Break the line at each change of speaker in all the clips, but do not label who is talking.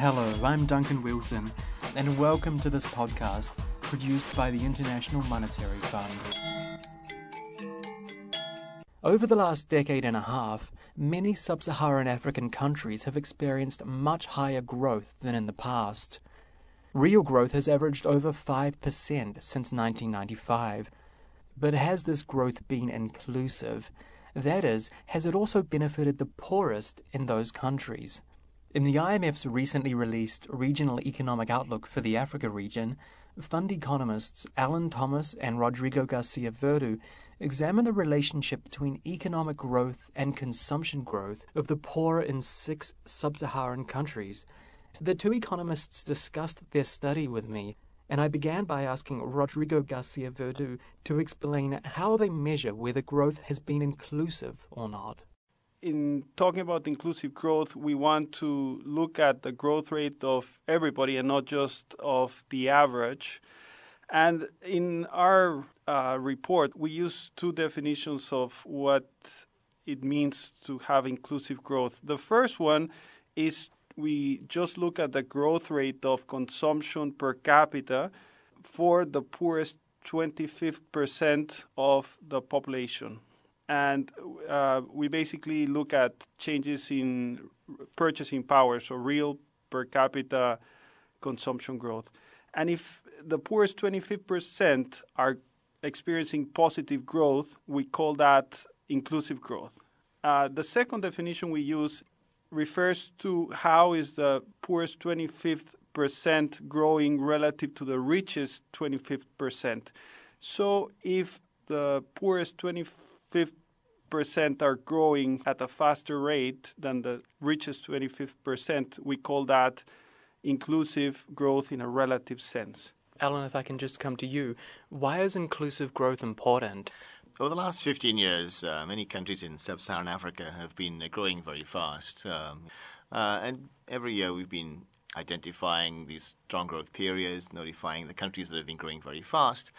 Hello, I'm Duncan Wilson, and welcome to this podcast produced by the International Monetary Fund. Over the last decade and a half, many sub Saharan African countries have experienced much higher growth than in the past. Real growth has averaged over 5% since 1995. But has this growth been inclusive? That is, has it also benefited the poorest in those countries? In the IMF's recently released Regional Economic Outlook for the Africa region, fund economists Alan Thomas and Rodrigo Garcia Verdu examine the relationship between economic growth and consumption growth of the poor in six sub Saharan countries. The two economists discussed their study with me and I began by asking Rodrigo Garcia Verdu to explain how they measure whether growth has been inclusive or not.
In talking about inclusive growth, we want to look at the growth rate of everybody and not just of the average. And in our uh, report, we use two definitions of what it means to have inclusive growth. The first one is we just look at the growth rate of consumption per capita for the poorest 25th percent of the population and uh, we basically look at changes in purchasing power, so real per capita consumption growth. And if the poorest 25% are experiencing positive growth, we call that inclusive growth. Uh, the second definition we use refers to how is the poorest 25th percent growing relative to the richest 25th percent. So if the poorest 25 25% are growing at a faster rate than the richest 25%, we call that inclusive growth in a relative sense.
Alan, if I can just come to you, why is inclusive growth important?
Over the last 15 years, uh, many countries in sub Saharan Africa have been uh, growing very fast. Um, uh, and every year we've been identifying these strong growth periods, notifying the countries that have been growing very fast.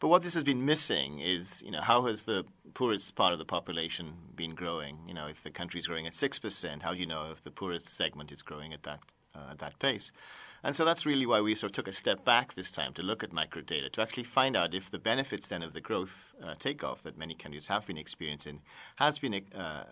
But what this has been missing is, you know, how has the poorest part of the population been growing? You know, if the country is growing at 6%, how do you know if the poorest segment is growing at that, uh, at that pace? And so that's really why we sort of took a step back this time to look at microdata, to actually find out if the benefits then of the growth uh, takeoff that many countries have been experiencing has been uh,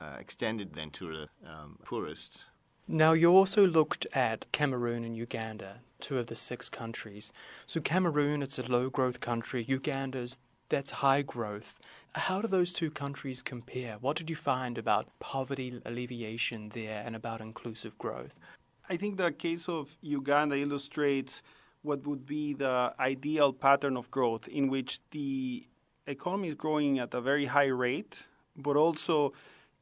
uh, extended then to the um, poorest.
Now, you also looked at Cameroon and Uganda, two of the six countries. So, Cameroon, it's a low growth country. Uganda's that's high growth. How do those two countries compare? What did you find about poverty alleviation there and about inclusive growth?
I think the case of Uganda illustrates what would be the ideal pattern of growth in which the economy is growing at a very high rate, but also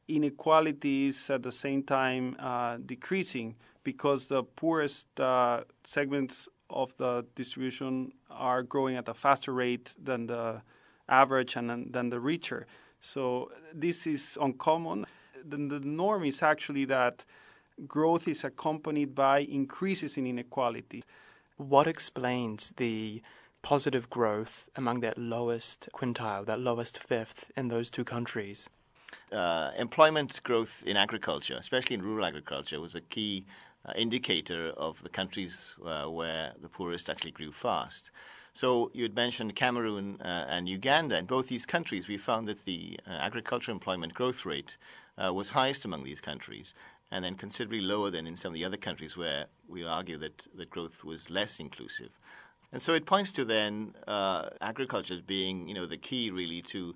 inequality is at the same time uh, decreasing because the poorest uh, segments of the distribution are growing at a faster rate than the average and than the richer. So this is uncommon. The, the norm is actually that growth is accompanied by increases in inequality.
What explains the positive growth among that lowest quintile, that lowest fifth in those two countries?
Uh, employment growth in agriculture, especially in rural agriculture, was a key uh, indicator of the countries uh, where the poorest actually grew fast. So you had mentioned Cameroon uh, and Uganda. In both these countries, we found that the uh, agriculture employment growth rate uh, was highest among these countries and then considerably lower than in some of the other countries where we argue that the growth was less inclusive. And so it points to then agriculture as being, you know, the key really to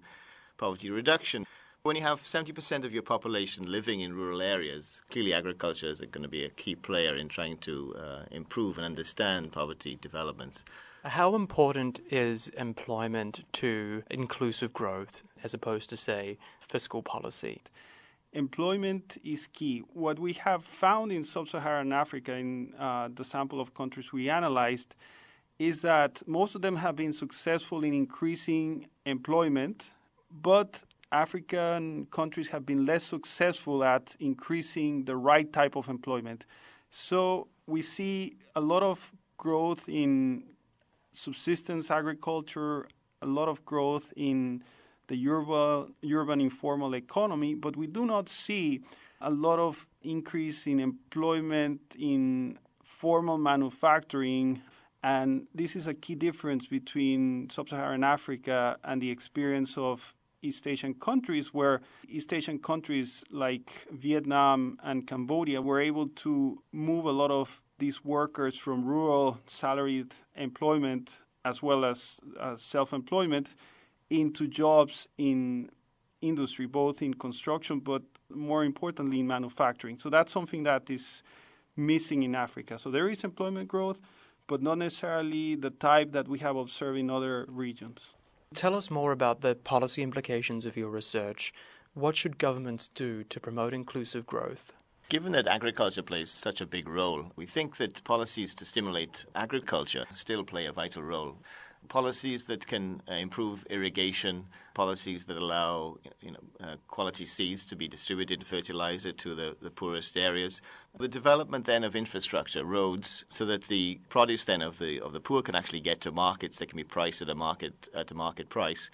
poverty reduction. When you have 70% of your population living in rural areas, clearly agriculture is going to be a key player in trying to uh, improve and understand poverty developments.
How important is employment to inclusive growth as opposed to, say, fiscal policy?
employment is key. What we have found in sub Saharan Africa, in uh, the sample of countries we analyzed, is that most of them have been successful in increasing employment, but African countries have been less successful at increasing the right type of employment. So we see a lot of growth in subsistence agriculture, a lot of growth in the urban, urban informal economy, but we do not see a lot of increase in employment in formal manufacturing. And this is a key difference between sub Saharan Africa and the experience of East Asian countries, where East Asian countries like Vietnam and Cambodia were able to move a lot of these workers from rural salaried employment as well as uh, self employment into jobs in industry, both in construction, but more importantly in manufacturing. So that's something that is missing in Africa. So there is employment growth, but not necessarily the type that we have observed in other regions.
Tell us more about the policy implications of your research. What should governments do to promote inclusive growth?
Given that agriculture plays such a big role, we think that policies to stimulate agriculture still play a vital role policies that can uh, improve irrigation, policies that allow you know, uh, quality seeds to be distributed, fertilizer to the, the poorest areas. The development then of infrastructure, roads, so that the produce then of the of the poor can actually get to markets that can be priced at a market at a market price.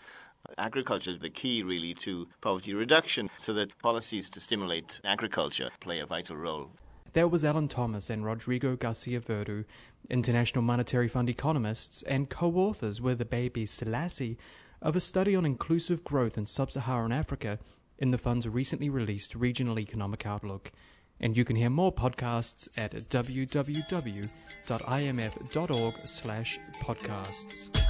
Agriculture is the key, really, to poverty reduction, so that policies to stimulate agriculture play a vital role.
There was Alan Thomas and Rodrigo Garcia Verdu, International Monetary Fund economists and co authors with Abebe Selassie of a study on inclusive growth in sub Saharan Africa in the fund's recently released Regional Economic Outlook. And you can hear more podcasts at www.imf.org slash podcasts.